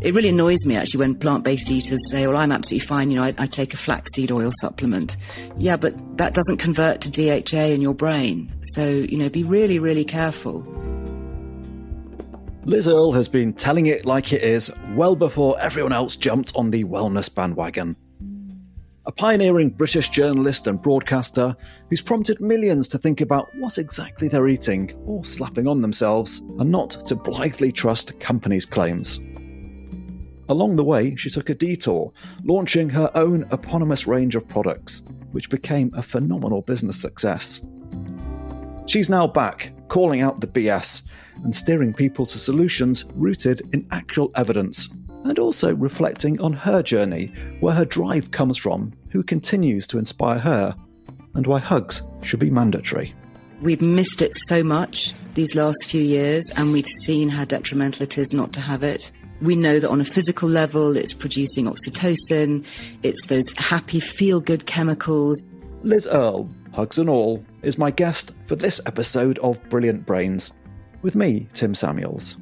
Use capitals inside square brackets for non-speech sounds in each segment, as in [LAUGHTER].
It really annoys me actually when plant based eaters say, Well, I'm absolutely fine, you know, I, I, take a flaxseed oil supplement. Yeah, but that doesn't convert to DHA in your brain. So, you know, be really, really careful. Liz Earle has been telling it like it is well before everyone else jumped on the wellness bandwagon. A pioneering British journalist and broadcaster who's prompted millions to think about what exactly they're eating or slapping on themselves and not to blithely trust companies' claims. Along the way, she took a detour, launching her own eponymous range of products, which became a phenomenal business success. She's now back, calling out the BS and steering people to solutions rooted in actual evidence, and also reflecting on her journey, where her drive comes from, who continues to inspire her, and why hugs should be mandatory. We've missed it so much these last few years, and we've seen how detrimental it is not to have it. We know that on a physical level, it's producing oxytocin, it's those happy, feel good chemicals. Liz Earle, hugs and all, is my guest for this episode of Brilliant Brains, with me, Tim Samuels.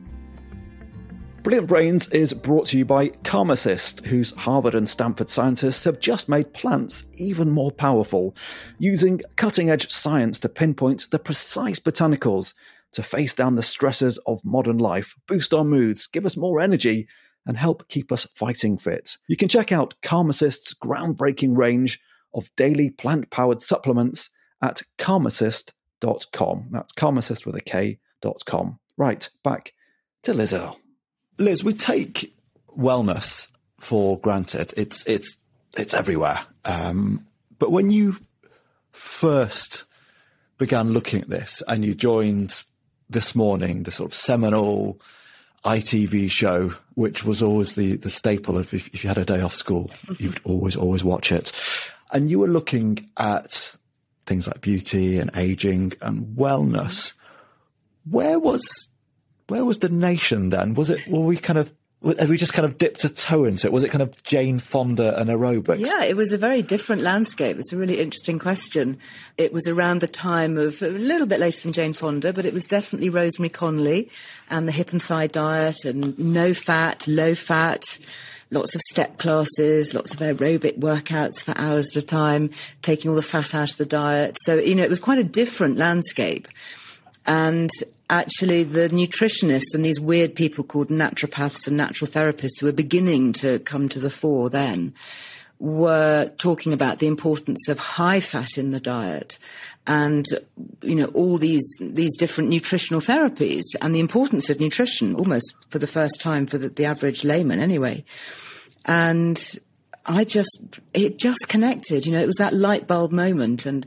Brilliant Brains is brought to you by Karmacist, whose Harvard and Stanford scientists have just made plants even more powerful, using cutting edge science to pinpoint the precise botanicals to face down the stresses of modern life, boost our moods, give us more energy, and help keep us fighting fit. You can check out Karmacist's groundbreaking range of daily plant powered supplements at karmacist.com. That's karmacist with a K.com. Right, back to Liz Liz, we take wellness for granted. It's it's it's everywhere. Um, but when you first began looking at this and you joined this morning, the sort of seminal ITV show, which was always the, the staple of if, if you had a day off school, [LAUGHS] you'd always, always watch it. And you were looking at things like beauty and aging and wellness. Where was, where was the nation then? Was it, were we kind of have we just kind of dipped a toe into it? Was it kind of Jane Fonda and aerobics? Yeah, it was a very different landscape. It's a really interesting question. It was around the time of a little bit later than Jane Fonda, but it was definitely Rosemary Conley and the hip and thigh diet and no fat, low fat lots of step classes, lots of aerobic workouts for hours at a time, taking all the fat out of the diet. So, you know, it was quite a different landscape. And actually the nutritionists and these weird people called naturopaths and natural therapists who were beginning to come to the fore then were talking about the importance of high fat in the diet and you know all these these different nutritional therapies and the importance of nutrition almost for the first time for the, the average layman anyway. And i just it just connected you know it was that light bulb moment and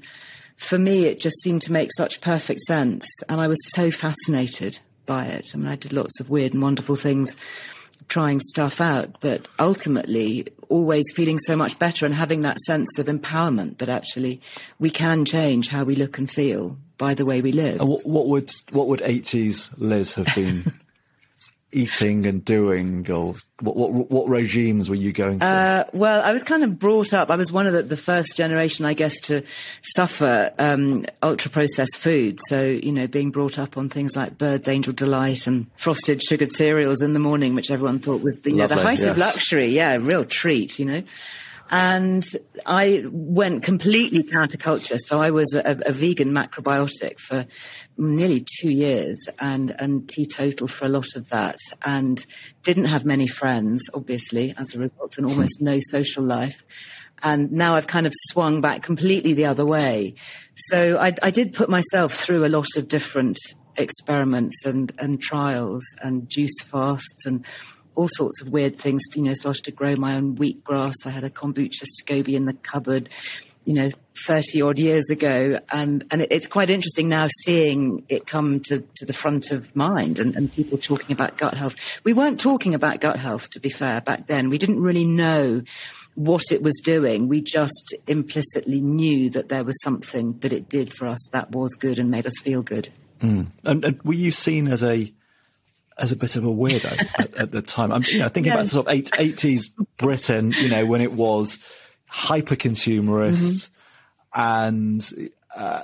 for me, it just seemed to make such perfect sense. And I was so fascinated by it. I mean, I did lots of weird and wonderful things trying stuff out, but ultimately always feeling so much better and having that sense of empowerment that actually we can change how we look and feel by the way we live. And what, what would what would 80s Liz have been [LAUGHS] eating and doing, or what, what, what regimes were you going through? Uh, well, I was kind of brought up. I was one of the, the first generation, I guess, to suffer um, ultra processed food. So you know, being brought up on things like Bird's Angel Delight and frosted sugared cereals in the morning, which everyone thought was the, you know, the height yes. of luxury. Yeah, real treat. You know. And I went completely counterculture. So I was a, a vegan macrobiotic for nearly two years and, and teetotal for a lot of that and didn't have many friends, obviously, as a result, and almost no social life. And now I've kind of swung back completely the other way. So I, I did put myself through a lot of different experiments and, and trials and juice fasts and all sorts of weird things. You know, started to grow my own wheatgrass. I had a kombucha scoby in the cupboard you know, 30 odd years ago. And, and it's quite interesting now seeing it come to, to the front of mind and, and people talking about gut health. We weren't talking about gut health, to be fair, back then. We didn't really know what it was doing. We just implicitly knew that there was something that it did for us that was good and made us feel good. Mm. And, and, were you seen as a as a bit of a weirdo at, at, the time? I'm you know, thinking yes. about sort of eighties Britain, you know, when it was hyper consumerist, mm-hmm. and uh,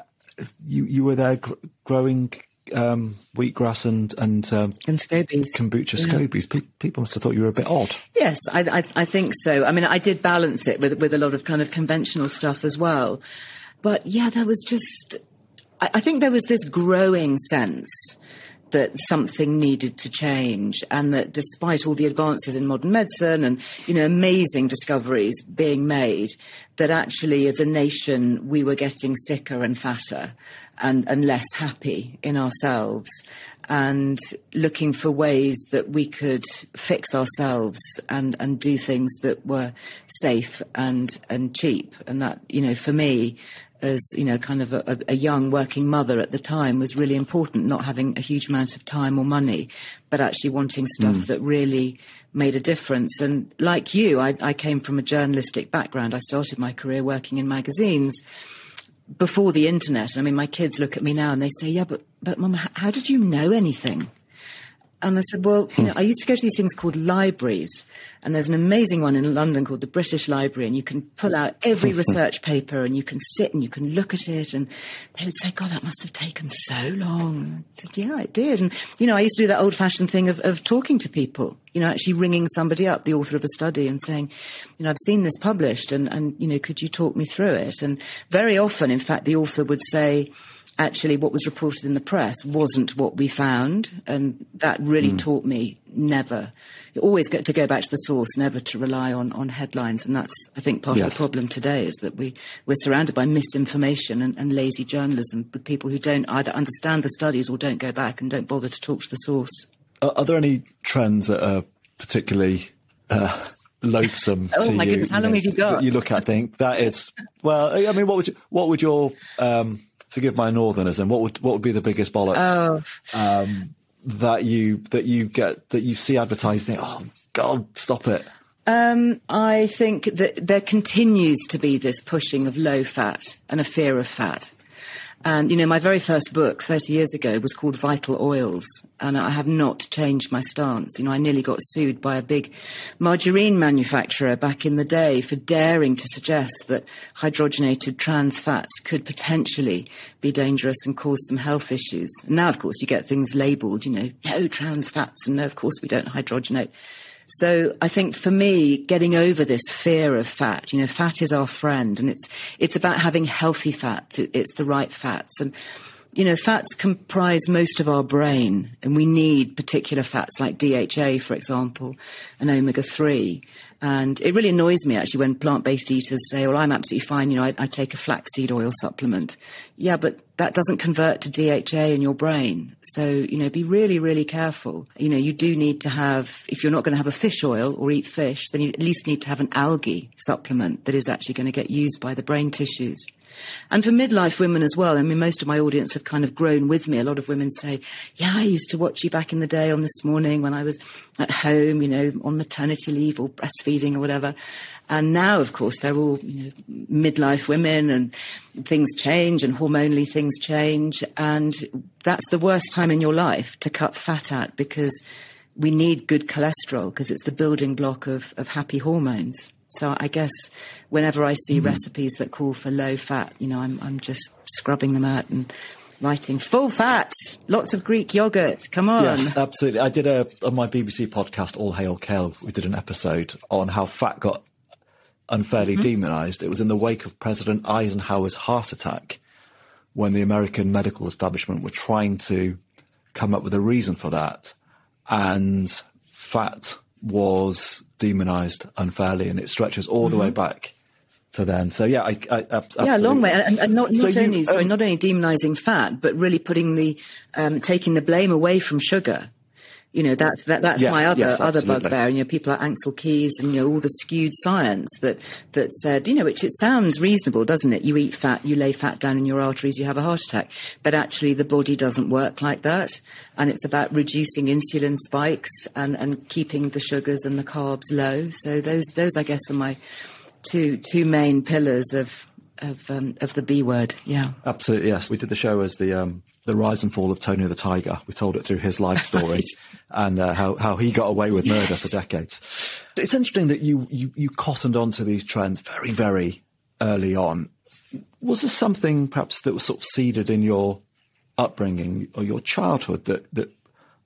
you you were there gr- growing um, wheatgrass and and um, and scobies, kombucha yeah. scobies. Pe- people must have thought you were a bit odd. Yes, I, I, I think so. I mean, I did balance it with with a lot of kind of conventional stuff as well, but yeah, there was just. I, I think there was this growing sense that something needed to change and that despite all the advances in modern medicine and you know amazing discoveries being made that actually as a nation we were getting sicker and fatter and, and less happy in ourselves and looking for ways that we could fix ourselves and, and do things that were safe and, and cheap. And that, you know, for me, as you know, kind of a, a, young working mother at the time was really important. Not having a huge amount of time or money, but actually wanting stuff mm. that really made a difference. And like you, I, I came from a journalistic background. I started my career working in magazines before the internet. I mean, my kids look at me now and they say, "Yeah, but but, mum, how did you know anything?" And I said, well, you know, hmm. I used to go to these things called libraries. And there's an amazing one in London called the British Library. And you can pull out every [LAUGHS] research paper and you can sit and you can look at it. And they would say, God, that must have taken so long. I said, yeah, it did. And, you know, I used to do that old fashioned thing of, of talking to people, you know, actually ringing somebody up, the author of a study and saying, you know, I've seen this published and, and, you know, could you talk me through it? And very often, in fact, the author would say, actually what was reported in the press wasn't what we found. And that really mm. taught me never, always get to go back to the source, never to rely on, on headlines. And that's, I think, part yes. of the problem today is that we, we're surrounded by misinformation and, and lazy journalism with people who don't either understand the studies or don't go back and don't bother to talk to the source. Are, are there any trends that are particularly uh, loathsome. [LAUGHS] oh my you, goodness, how long know, have you got? You look at think that is well. I mean, what would you, what would your um, forgive my northernism. What would what would be the biggest bollocks oh. um, that you that you get that you see advertised? Think, oh God, stop it. Um, I think that there continues to be this pushing of low fat and a fear of fat. And, you know, my very first book 30 years ago was called Vital Oils, and I have not changed my stance. You know, I nearly got sued by a big margarine manufacturer back in the day for daring to suggest that hydrogenated trans fats could potentially be dangerous and cause some health issues. Now, of course, you get things labeled, you know, no trans fats, and no, of course, we don't hydrogenate. So I think for me, getting over this fear of fat, you know, fat is our friend and it's, it's about having healthy fats. It's the right fats. And, you know, fats comprise most of our brain and we need particular fats like DHA, for example, and omega 3. And it really annoys me actually when plant based eaters say, well, I'm absolutely fine. You know, I, I, take a flaxseed oil supplement. Yeah, but that doesn't convert to DHA in your brain. So, you know, be really, really careful. You know, you do need to have, if you're not going to have a fish oil or eat fish, then you at least need to have an algae supplement that is actually going to get used by the brain tissues. And for midlife women as well, I mean, most of my audience have kind of grown with me. A lot of women say, yeah, I used to watch you back in the day on this morning when I was at home, you know, on maternity leave or breastfeeding or whatever. And now, of course, they're all you know, midlife women and things change and hormonally things change. And that's the worst time in your life to cut fat out because we need good cholesterol because it's the building block of, of happy hormones. So I guess whenever I see mm. recipes that call for low fat, you know, I'm, I'm just scrubbing them out and writing full fat, lots of Greek yogurt. Come on. Yes, absolutely. I did a on my BBC podcast, All Hail Kale. We did an episode on how fat got unfairly mm-hmm. demonized. It was in the wake of President Eisenhower's heart attack when the American medical establishment were trying to come up with a reason for that. And fat was demonized unfairly, and it stretches all mm-hmm. the way mm-hmm. back to then. So yeah, I, I absolutely. yeah, a long way, and, and not, not so only you, um, sorry, not only demonizing fat, but really putting the um, taking the blame away from sugar. You know, that's that, that's yes, my other yes, other bugbear. You know, people like Ancel Keys and you know all the skewed science that that said, you know, which it sounds reasonable, doesn't it? You eat fat, you lay fat down in your arteries, you have a heart attack. But actually, the body doesn't work like that, and it's about reducing insulin spikes and and keeping the sugars and the carbs low. So those those I guess are my two two main pillars of of um, of the B word. Yeah, absolutely. Yes, we did the show as the um, the rise and fall of Tony the Tiger. We told it through his life story right. and uh, how how he got away with yes. murder for decades. It's interesting that you you you cottoned onto these trends very very early on. Was there something perhaps that was sort of seeded in your upbringing or your childhood that, that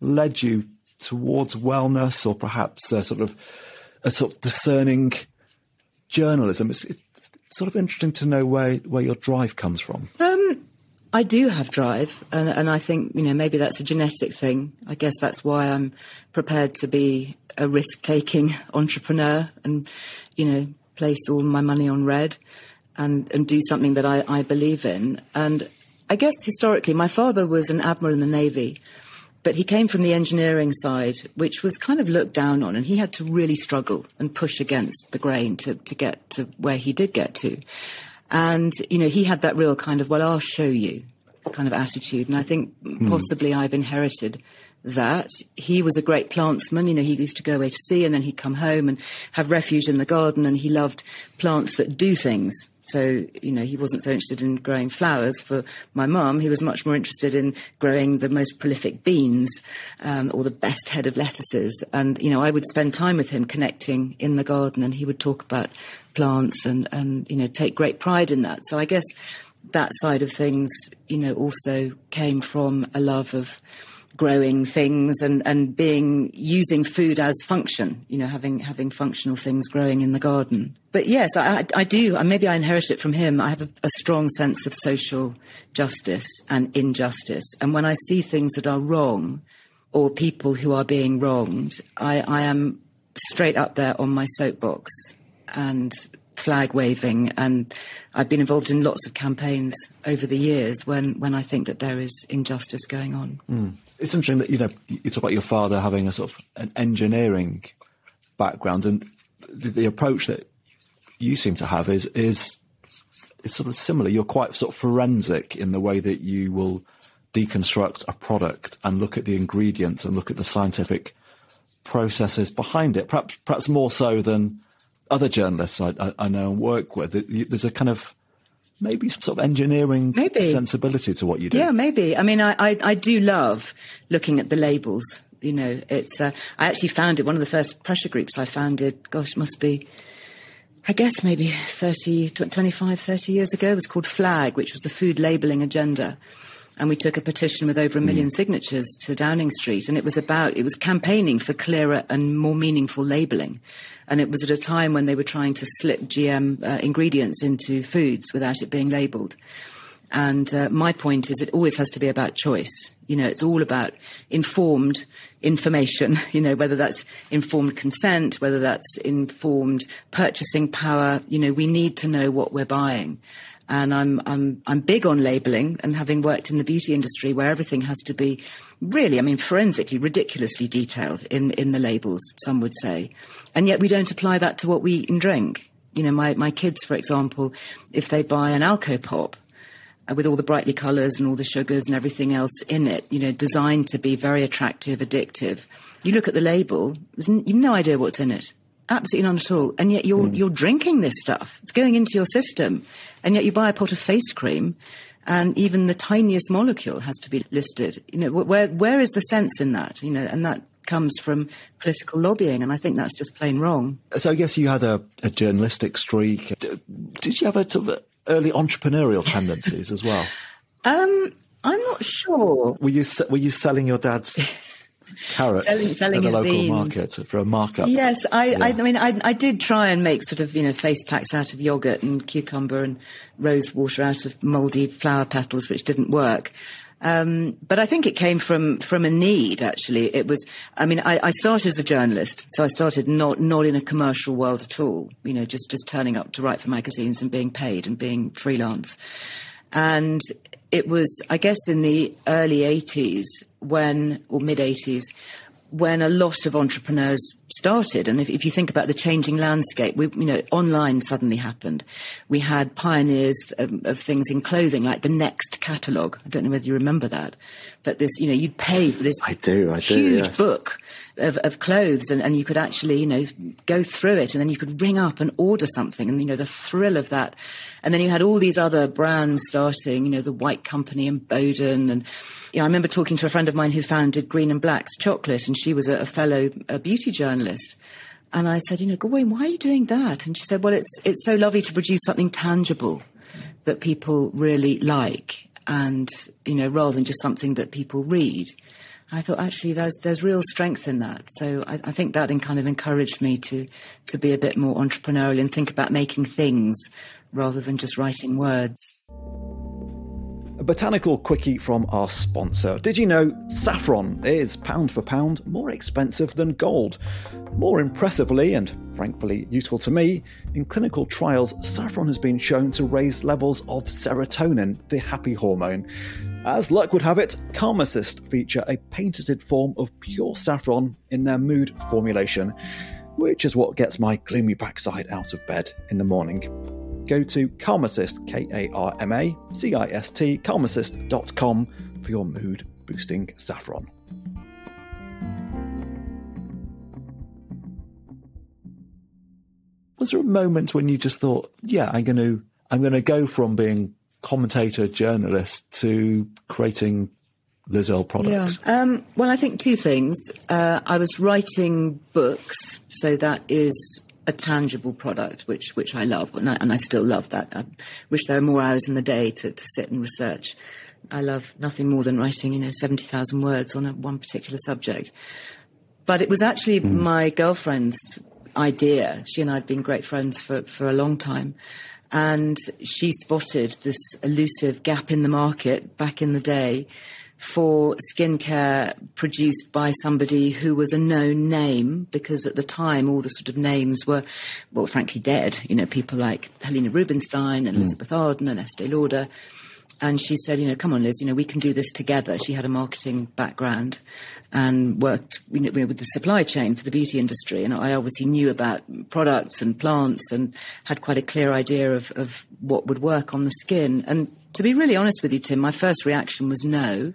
led you towards wellness or perhaps a sort of a sort of discerning journalism? It's, it's sort of interesting to know where, where your drive comes from. Um, I do have drive, and, and I think you know maybe that's a genetic thing. I guess that's why I'm prepared to be a risk-taking [LAUGHS] entrepreneur and you know place all my money on red and and do something that I, I believe in. And I guess historically, my father was an admiral in the navy. But he came from the engineering side, which was kind of looked down on, and he had to really struggle and push against the grain to, to get to where he did get to. And, you know, he had that real kind of, well, I'll show you kind of attitude. And I think mm. possibly I've inherited that. He was a great plantsman. You know, he used to go away to sea and then he'd come home and have refuge in the garden and he loved plants that do things. So, you know, he wasn't so interested in growing flowers for my mum. He was much more interested in growing the most prolific beans um, or the best head of lettuces. And, you know, I would spend time with him connecting in the garden and he would talk about plants and, and you know, take great pride in that. So I guess that side of things, you know, also came from a love of growing things and, and being using food as function, you know, having having functional things growing in the garden. But yes, I, I do. Uh, maybe I inherited it from him. I have a, a strong sense of social justice and injustice, and when I see things that are wrong or people who are being wronged, I, I am straight up there on my soapbox and flag waving and I've been involved in lots of campaigns over the years when, when I think that there is injustice going on. Mm. It's interesting that you know you talk about your father having a sort of an engineering background, and the, the approach that you seem to have is is is sort of similar. You're quite sort of forensic in the way that you will deconstruct a product and look at the ingredients and look at the scientific processes behind it. Perhaps perhaps more so than other journalists I, I, I know and work with. There's a kind of maybe some sort of engineering maybe. sensibility to what you do. Yeah, maybe. I mean, I, I, I do love looking at the labels. You know, it's, uh, I actually founded one of the first pressure groups I founded, gosh, must be, I guess maybe 30, 25, 30 years ago. It was called FLAG, which was the Food Labelling Agenda. And we took a petition with over a million mm. signatures to Downing Street. And it was about, it was campaigning for clearer and more meaningful labelling. And it was at a time when they were trying to slip GM uh, ingredients into foods without it being labelled. And uh, my point is, it always has to be about choice. You know, it's all about informed information, [LAUGHS] you know, whether that's informed consent, whether that's informed purchasing power. You know, we need to know what we're buying. And I'm, I'm, I'm big on labeling and having worked in the beauty industry where everything has to be really, I mean, forensically, ridiculously detailed in, in the labels, some would say. And yet we don't apply that to what we eat and drink. You know, my, my kids, for example, if they buy an Alcopop, uh, with all the brightly colours and all the sugars and everything else in it, you know, designed to be very attractive, addictive. You look at the label, you've no idea what's in it. Absolutely none at all. And yet you're, mm. you're drinking this stuff. It's going into your system. And yet you buy a pot of face cream and even the tiniest molecule has to be listed. You know, where, where is the sense in that? You know, and that comes from political lobbying. And I think that's just plain wrong. So I guess you had a, a journalistic streak. Did you have a sort of early entrepreneurial tendencies as well? [LAUGHS] Um, I'm not sure. Were you, were you selling your dad's [LAUGHS] carrots selling, selling at the local beans. market for a markup. Yes, I, yeah. I, I, mean, I, I did try and make sort of you know face packs out of yogurt and cucumber and rose water out of mouldy flower petals, which didn't work. Um, but I think it came from from a need. Actually, it was. I mean, I, I, started as a journalist, so I started not not in a commercial world at all. You know, just just turning up to write for magazines and being paid and being freelance. And it was, I guess, in the early 80s when, or mid 80s, when a lot of entrepreneurs started. And if, if, you think about the changing landscape, we, you know, online suddenly happened. We had pioneers of, of things in clothing, like the Next catalogue. I don't know whether you remember that, but this, you know, you'd pay for this I do, I do, huge yes. book of, of clothes and, and you could actually, you know, go through it and then you could ring up and order something and, you know, the thrill of that. And then you had all these other brands starting, you know, the White Company and Boden. And, you know, I remember talking to a friend of mine who founded Green and Black's Chocolate and she was a, a fellow a beauty journalist. And I said, you know, Gawain, why are you doing that? And she said, well, it's, it's so lovely to produce something tangible that people really like. and you know rather than just something that people read. I thought actually there's there's real strength in that. So I, I think that kind of encouraged me to to be a bit more entrepreneurial and think about making things rather than just writing words. A botanical quickie from our sponsor. Did you know saffron is pound for pound more expensive than gold? More impressively, and frankly useful to me, in clinical trials, saffron has been shown to raise levels of serotonin, the happy hormone. As luck would have it, Karmacist feature a patented form of pure saffron in their mood formulation, which is what gets my gloomy backside out of bed in the morning go to Karmacist, K A R M A C I S T, karmacist.com for your mood boosting saffron. Was there a moment when you just thought, yeah, I'm going to, I'm going to go from being commentator, journalist to creating Liz Earle products? Yeah. Um, well, I think two things. Uh, I was writing books, so that is a tangible product, which which I love, and I, and I still love that. I wish there were more hours in the day to, to sit and research. I love nothing more than writing, you know, seventy thousand words on a, one particular subject. But it was actually mm. my girlfriend's idea. She and I had been great friends for, for a long time. And she spotted this elusive gap in the market back in the day for skincare produced by somebody who was a known name because at the time all the sort of names were, well, frankly, dead. You know, people like Helena Rubinstein and mm. Elizabeth Arden and Estee Lauder. And she said, you know, come on, Liz, you know, we can do this together. She had a marketing background and worked you know, with the supply chain for the beauty industry. And I obviously knew about products and plants and had quite a clear idea of, of what would work on the skin. And to be really honest with you, Tim, my first reaction was no.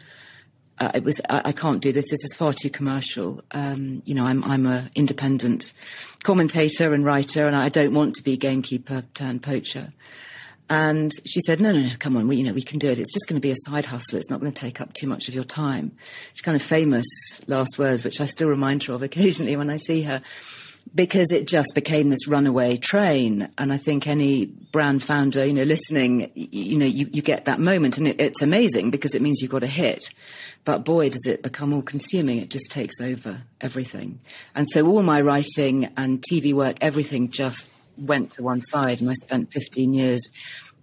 Uh, it was I, I, can't do this. This is far too commercial. Um, you know, I'm I'm a independent commentator and writer, and I don't want to be gamekeeper turned poacher. And she said, no, no, no, come on, we, you know, we can do it. It's just going to be a side hustle. It's not going to take up too much of your time. She's kind of famous last words, which I still remind her of occasionally when I see her because it just became this runaway train. And I think any brand founder, you know, listening, you know, you, you get that moment and it, it's amazing because it means you've got a hit. But boy, does it become all consuming. It just takes over everything. And so all my writing and TV work, everything just went to one side. And I spent 15 years,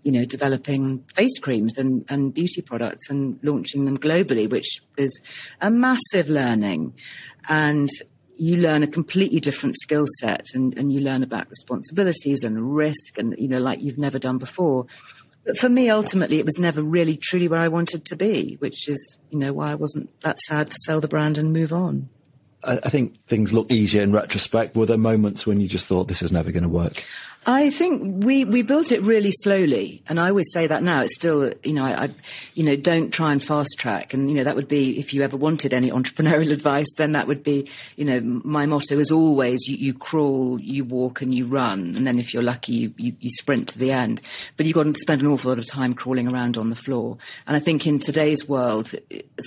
you know, developing face creams and, and beauty products and launching them globally, which is a massive learning. And you learn a completely different skill set and, and you learn about responsibilities and risk and, you know, like you've never done before. But for me, ultimately, it was never really truly where I wanted to be, which is, you know, why I wasn't that sad to sell the brand and move on. I, I think things look easier in retrospect. Were there moments when you just thought this is never going to work? I think we, we built it really slowly, and I always say that now. It's still, you know, I, I, you know, don't try and fast track. And you know, that would be if you ever wanted any [LAUGHS] entrepreneurial advice, then that would be, you know, my motto is always you, you crawl, you walk, and you run, and then if you're lucky, you, you, you sprint to the end. But you've got to spend an awful lot of time crawling around on the floor. And I think in today's world,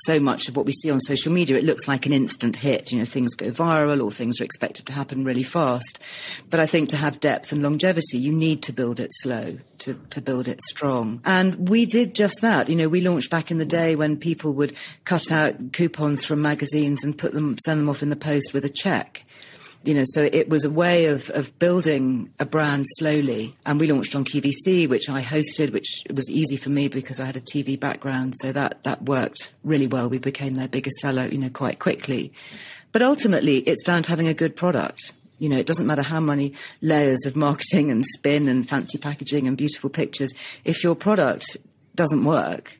so much of what we see on social media, it looks like an instant hit. You know, things go viral or things are expected to happen really fast. But I think to have depth and longevity longevity, you need to build it slow to, to build it strong. And we did just that. You know, we launched back in the day when people would cut out coupons from magazines and put them, send them off in the post with a check you know, so it was a way of, of building a brand slowly. And we launched on QVC, which I hosted, which was easy for me because I had a TV background. So that, that worked really well. We became their biggest seller, you know, quite quickly. But ultimately, it's down to having a good product. You know, it doesn't matter how many layers of marketing and spin and fancy packaging and beautiful pictures. If your product doesn't work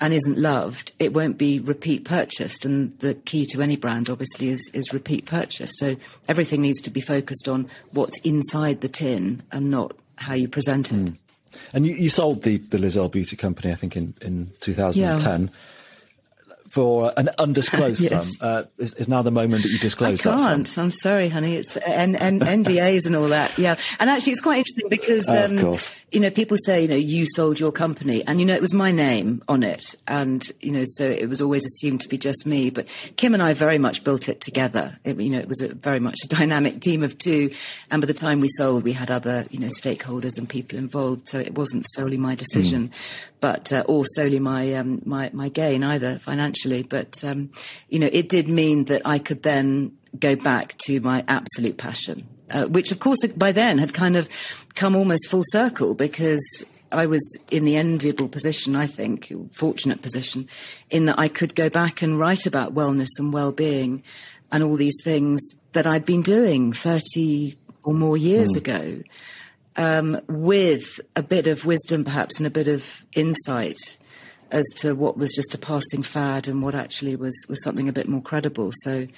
and isn't loved, it won't be repeat purchased. And the key to any brand, obviously, is, is repeat purchase. So everything needs to be focused on what's inside the tin and not how you present it. Mm. And you, you, sold the, the Liz Earle Beauty Company, I think, in, in 2010. Yeah for an [LAUGHS] undisclosed Yes. sum. Uh, is, is now the moment that you I disclose that sum. can't. I'm sorry, honey. It's and, and NDAs and all that. Yeah, and actually, it's quite interesting because of um, you know people say you know you sold your company, and you know it was my name on it, and you know so it was always assumed to be just me. But Kim and I very much built it together. It, you know it was a very much a [LAUGHS] dynamic team of two, and by the time we sold, we had other you know stakeholders and people involved, so it wasn't solely my decision. But uh, or solely my um, my my gain either financially, but um, you know it did mean that I could then go back to my absolute passion, uh, which of course by then had kind of come almost full circle because I was in the enviable position, I think, fortunate position, in that I could go back and write about wellness and well-being and all these things that I'd been doing 30 or more years ago um, with a bit of wisdom, perhaps, and a bit of insight as to what was just a passing fad and what actually was, was something a bit more credible. So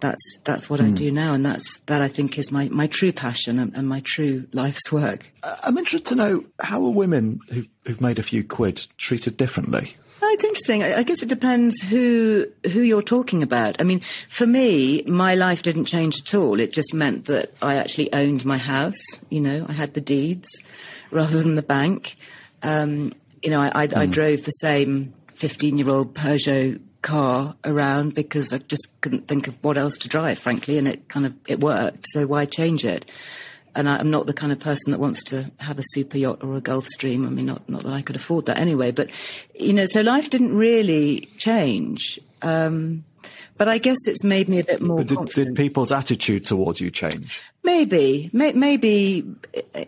that's that's what I do now, and that's that I think is my, my true passion and, and my true life's work. I'm interested to know how are women who've, who've made a few quid treated differently? Oh, it's interesting. I I guess it depends who who you're talking about. I mean, for me, my life didn't change at all. It just meant that I actually owned my house. You know, I had the deeds rather than the bank. Um, you know, I, I, I drove the same 15 year old Peugeot car around because I just couldn't think of what else to drive, frankly, and it kind of it worked. So why change it? and I, I'm not the kind of person that wants to have a super yacht or a Gulfstream. I mean, not not that I could afford that anyway. But you know, so life didn't really change. Um, but I guess it's made me a bit more But did, confident. did people's attitude towards you change? Maybe, may, maybe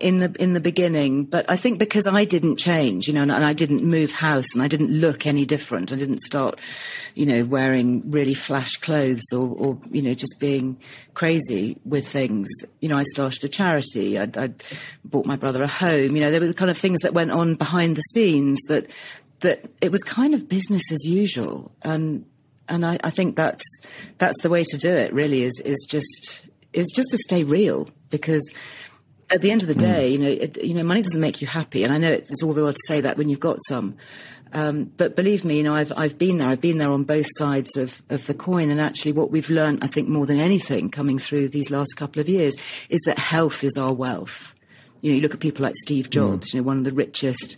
in the in the beginning, but I think because I didn't change, you know, and, and I didn't move house, and I didn't look any different. I didn't start, you know, wearing really flash clothes or, or you know, just being crazy with things. You know, I started a charity. I, I bought my brother a home. You know, there were the kind of things that went on behind the scenes that that it was kind of business as usual, and and I, I think that's that's the way to do it. Really, is is just is just to stay real because at the end of the day, you know, it, you know, money doesn't make you happy, and I know it's all very well to say that when you've got some. Um, but believe me, you know, I've I've been there. I've been there on both sides of, of the coin, and actually, what we've learned, I think, more than anything, coming through these last couple of years, is that health is our wealth. You know, you look at people like Steve Jobs, you know, one of the richest,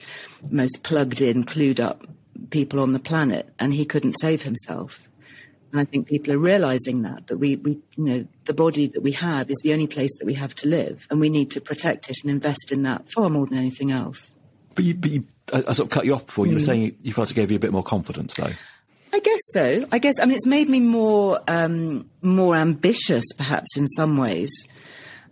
most plugged in, clued up people on the planet, and he couldn't save himself. And I think people are realizing that that we, we, you know, the body that we have is the only place that we have to live, and we need to protect it and invest in that far more than anything else. But you, but you I, I sort of cut you off before. You were saying you, you felt it gave you a bit more confidence, though. I guess so. I guess I mean it's made me more um, more ambitious, perhaps in some ways.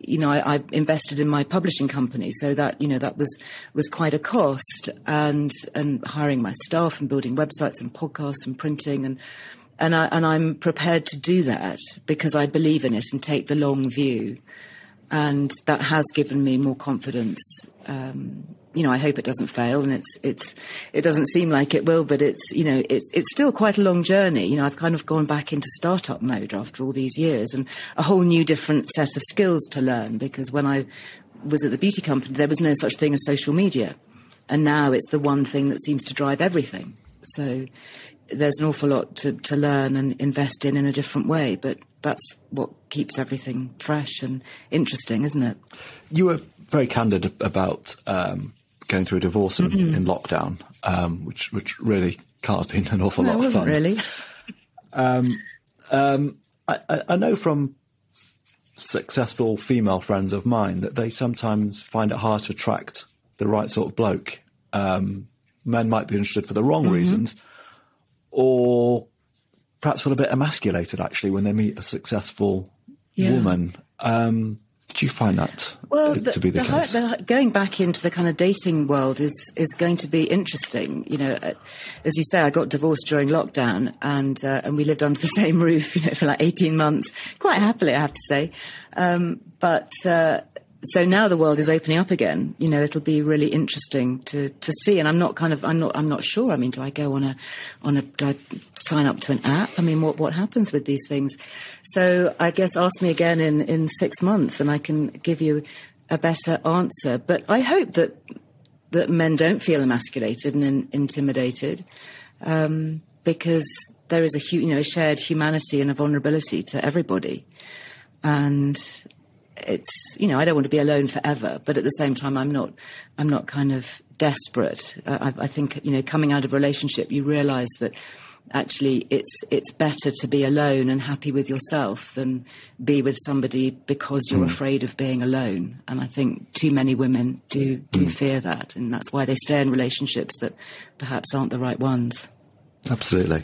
You know, I, I invested in my publishing company, so that you know that was was quite a cost, and and hiring my staff and building websites and podcasts and printing and and I and I'm prepared to do that because I believe in it and take the long view, and that has given me more confidence. Um, you know, I hope it doesn't fail, and it's it's it doesn't seem like it will, but it's you know it's it's still quite a long journey. You know, I've kind of gone back into startup mode after all these years, and a whole new different set of skills to learn. Because when I was at the beauty company, there was no such thing as social media, and now it's the one thing that seems to drive everything. So there's an awful lot to, to learn and invest in in a different way, but that's what keeps everything fresh and interesting, isn't it? You were very candid about um, going through a divorce in, Mm-hmm. in lockdown, um, which which really can't have been an awful No, lot it of fun. really. I, I, I know from successful female friends of mine that they sometimes find it hard to attract the right sort of bloke. Um, men might be interested for the wrong Mm-hmm. reasons, or perhaps feel a bit emasculated actually when they meet a successful Yeah. woman. Um, do you find that Well, uh, the, to be the, the case? the- going back into the kind of dating world is is going to be interesting. You know, uh, as you say, I got divorced during lockdown, and uh, and we lived under the [LAUGHS] same roof, you know, for like eighteen months, quite happily, I have to say. Um, but uh, so now the world is opening up again. You know, it'll be really interesting to to see. And I'm not kind of I'm not I'm not sure. I mean, do I go on a on a do I sign up to an app? I mean, what what happens with these things? So I guess ask me again in in six months, and I can give you a better answer. But I hope that that men don't feel emasculated and in, intimidated. Um, because there is a you know a shared humanity and a vulnerability to everybody, and it's you know I don't want to be alone forever, but at the same time I'm not I'm not kind of desperate. I, I think you know coming out of a relationship you realise that actually it's it's better to be alone and happy with yourself than be with somebody because you're mm. afraid of being alone and i think too many women do do mm. fear that and that's why they stay in relationships that perhaps aren't the right ones absolutely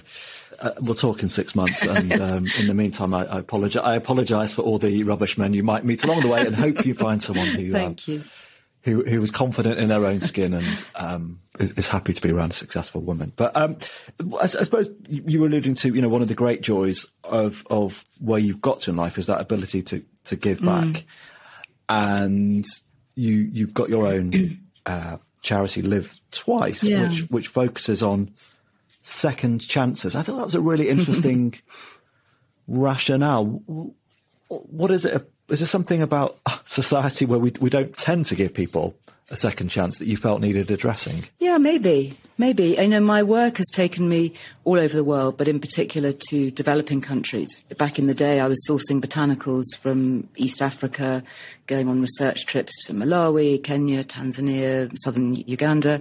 uh, we'll talk in six months, and um, in the meantime, I, I apologize. I apologize for all the rubbish men you might meet along the way, and hope you find someone who [LAUGHS] thank um, you who who was confident in their own skin and um, is, is, happy to be around a successful woman. But um, I, I, suppose you were alluding to, you know, one of the great joys of of where you've got to in life is that ability to to give mm. back, mm. and you you've got your own [CLEARS THROAT] uh, charity, Live Twice, yeah. which which focuses on second chances. I thought that was a really interesting [LAUGHS] rationale. What is it is there something about society where we we don't tend to give people a second chance that you felt needed addressing? Yeah, maybe, maybe. I know my work has taken me all over the world, but in particular to developing countries. Back in the day, I was sourcing botanicals from East Africa, going on research trips to Malawi, Kenya, Tanzania, southern Uganda.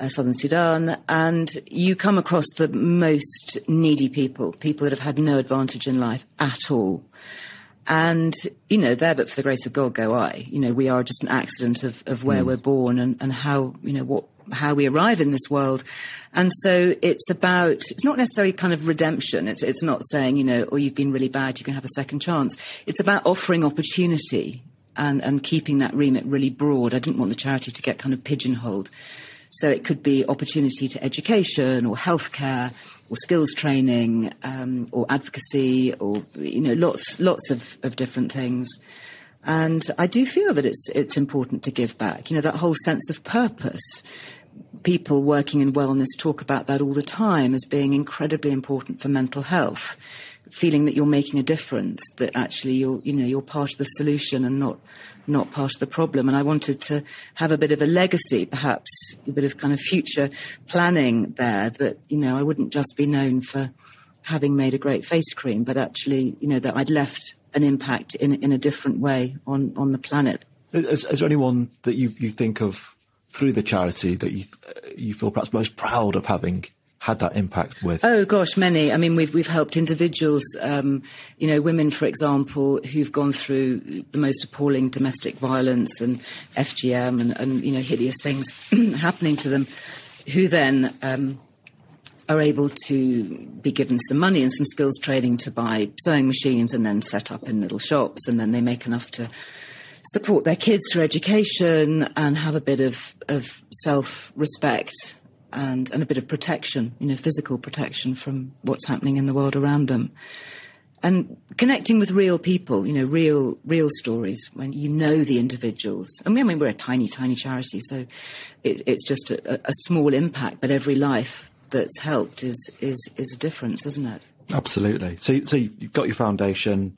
Uh, southern Sudan, and you come across the most needy people, people that have had no advantage in life at all. And, you know, there but for the grace of God go I. You know, we are just an accident of, of where mm. we're born and, and how, you know, what how we arrive in this world. And so it's about, it's not necessarily kind of redemption. It's, it's not saying, you know, oh, you've been really bad, you can have a second chance. It's about offering opportunity and, and keeping that remit really broad. I didn't want the charity to get kind of pigeonholed. So it could be opportunity to education or healthcare or skills training um, or advocacy or you know lots lots of, of different things. And I do feel that it's it's important to give back. You know that whole sense of purpose. People working in wellness talk about that all the time as being incredibly important for mental health. Feeling that you're making a difference, that actually you're you know you're part of the solution and not not part of the problem. And I wanted to have a bit of a legacy, perhaps a bit of kind of future planning there that, you know, I wouldn't just be known for having made a great face cream, but actually, you know, that I'd left an impact in, in a different way on, on the planet. Is, is there anyone that you, you think of through the charity that you, you feel perhaps most proud of having had that impact with? Oh gosh, many. I mean, we've we've helped individuals, um, you know, women, for example, who've gone through the most appalling domestic violence and FGM and, and you know hideous things [CLEARS THROAT] happening to them, who then. Um, are able to be given some money and some skills training to buy sewing machines and then set up in little shops and then they make enough to support their kids through education and have a bit of, of self respect and, and a bit of protection, you know, physical protection from what's happening in the world around them. And connecting with real people, you know, real, real stories when you know the individuals. I mean, I mean we're a tiny, tiny charity, so it, it's just a, a small impact, but every life that's helped is, is, is a difference, isn't it? Absolutely. So, so you've got your foundation,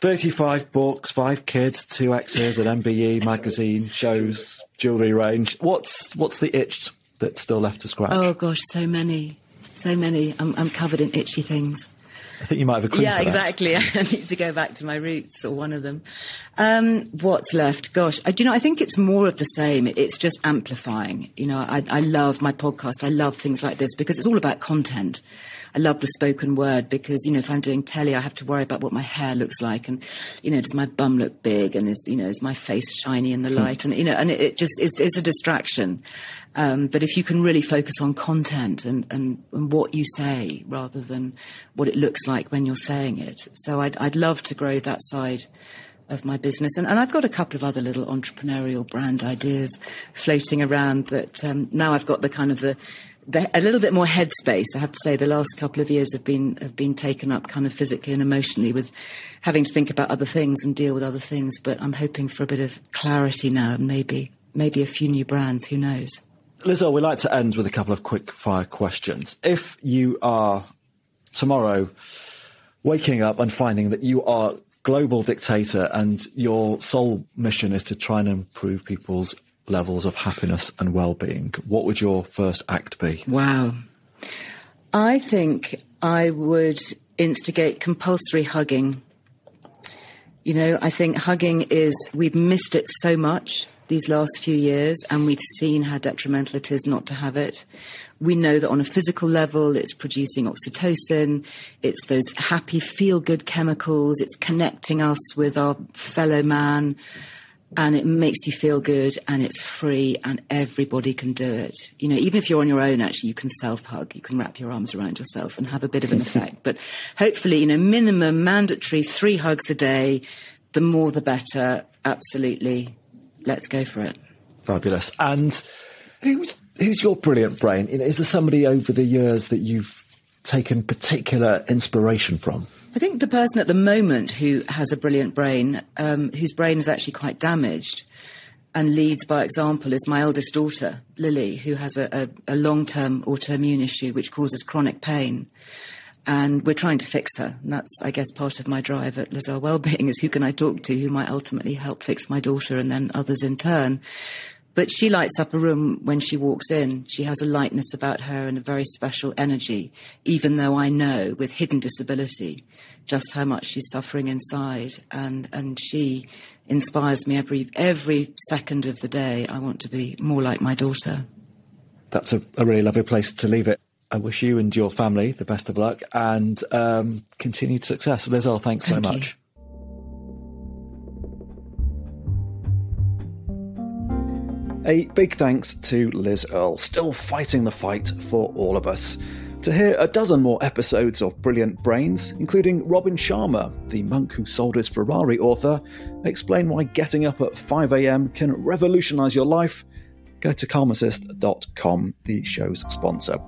35 books, five kids, two exes, an MBE magazine, shows, jewellery range. What's, what's the itch that's still left to scratch? Oh gosh, so many, so many. I'm, I'm covered in itchy things. I think you might have a cream. Yeah, exactly. [LAUGHS] I need to go back to my roots or one of them. Um, what's left? Gosh, I, do you know? I think it's more of the same. It's just amplifying. You know, I, I love my podcast. I love things like this because it's all about content. I love the spoken word because, you know, if I'm doing telly, I have to worry about what my hair looks like and, you know, does my bum look big and is, you know, is my face shiny in the hmm. light? And, you know, and it, it just is, it's a distraction. Um, but if you can really focus on content and, and, and, what you say rather than what it looks like when you're saying it. So I'd, I'd love to grow that side of my business. And, and, I've got a couple of other little entrepreneurial brand ideas floating around that um, now I've got the kind of the, a little bit more headspace. I have to say the last couple of years have been have been taken up kind of physically and emotionally with having to think about other things and deal with other things. But I'm hoping for a bit of clarity now and maybe maybe a few new brands. Who knows? Liz Earle, we like to end with a couple of quick fire questions. If you are tomorrow waking up and finding that you are global dictator and your sole mission is to try and improve people's levels of happiness and well-being, what would your first act be? Wow. I think I would instigate compulsory hugging. You know, I think hugging is, we've missed it so much these last few years, and we've seen how detrimental it is not to have it. We know that on a physical level, it's producing oxytocin, it's those happy, feel good chemicals, it's connecting us with our fellow man and it makes you feel good and it's free and everybody can do it. You know, even if you're on your own, actually, you can self hug. You can wrap your arms around yourself and have a bit of an effect. But hopefully, you know, minimum mandatory three hugs a day, the more the better. Absolutely. Let's go for it. Fabulous. And who's, who's your brilliant brain? Is there somebody over the years that you've taken particular inspiration from? I think the person at the moment who has a brilliant brain, um, whose brain is actually quite damaged and leads by example, is my eldest daughter, Lily, who has a, a, a long term autoimmune issue which causes chronic pain. And we're trying to fix her. And that's, I guess, part of my drive at Liz Earle Wellbeing is who can I talk to who might ultimately help fix my daughter and then others in turn. But she lights up a room when she walks in. She has a lightness about her and a very special energy, even though I know with hidden disability just how much she's suffering inside. And, and she inspires me every, every second of the day. I want to be more like my daughter. That's a, a really lovely place to leave it. I wish you and your family the best of luck and um, continued success. Liz Earle, thanks Thank so you. A big thanks to Liz Earle, still fighting the fight for all of us. To hear a dozen more episodes of Brilliant Brains, including Robin Sharma, the monk who sold his Ferrari author, explain why getting up at 5am can revolutionise your life, go to karmacist.com, the show's sponsor.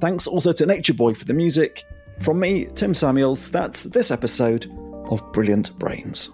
Thanks also to Nature Boy for the music. From me, Tim Samuels, that's this episode of Brilliant Brains.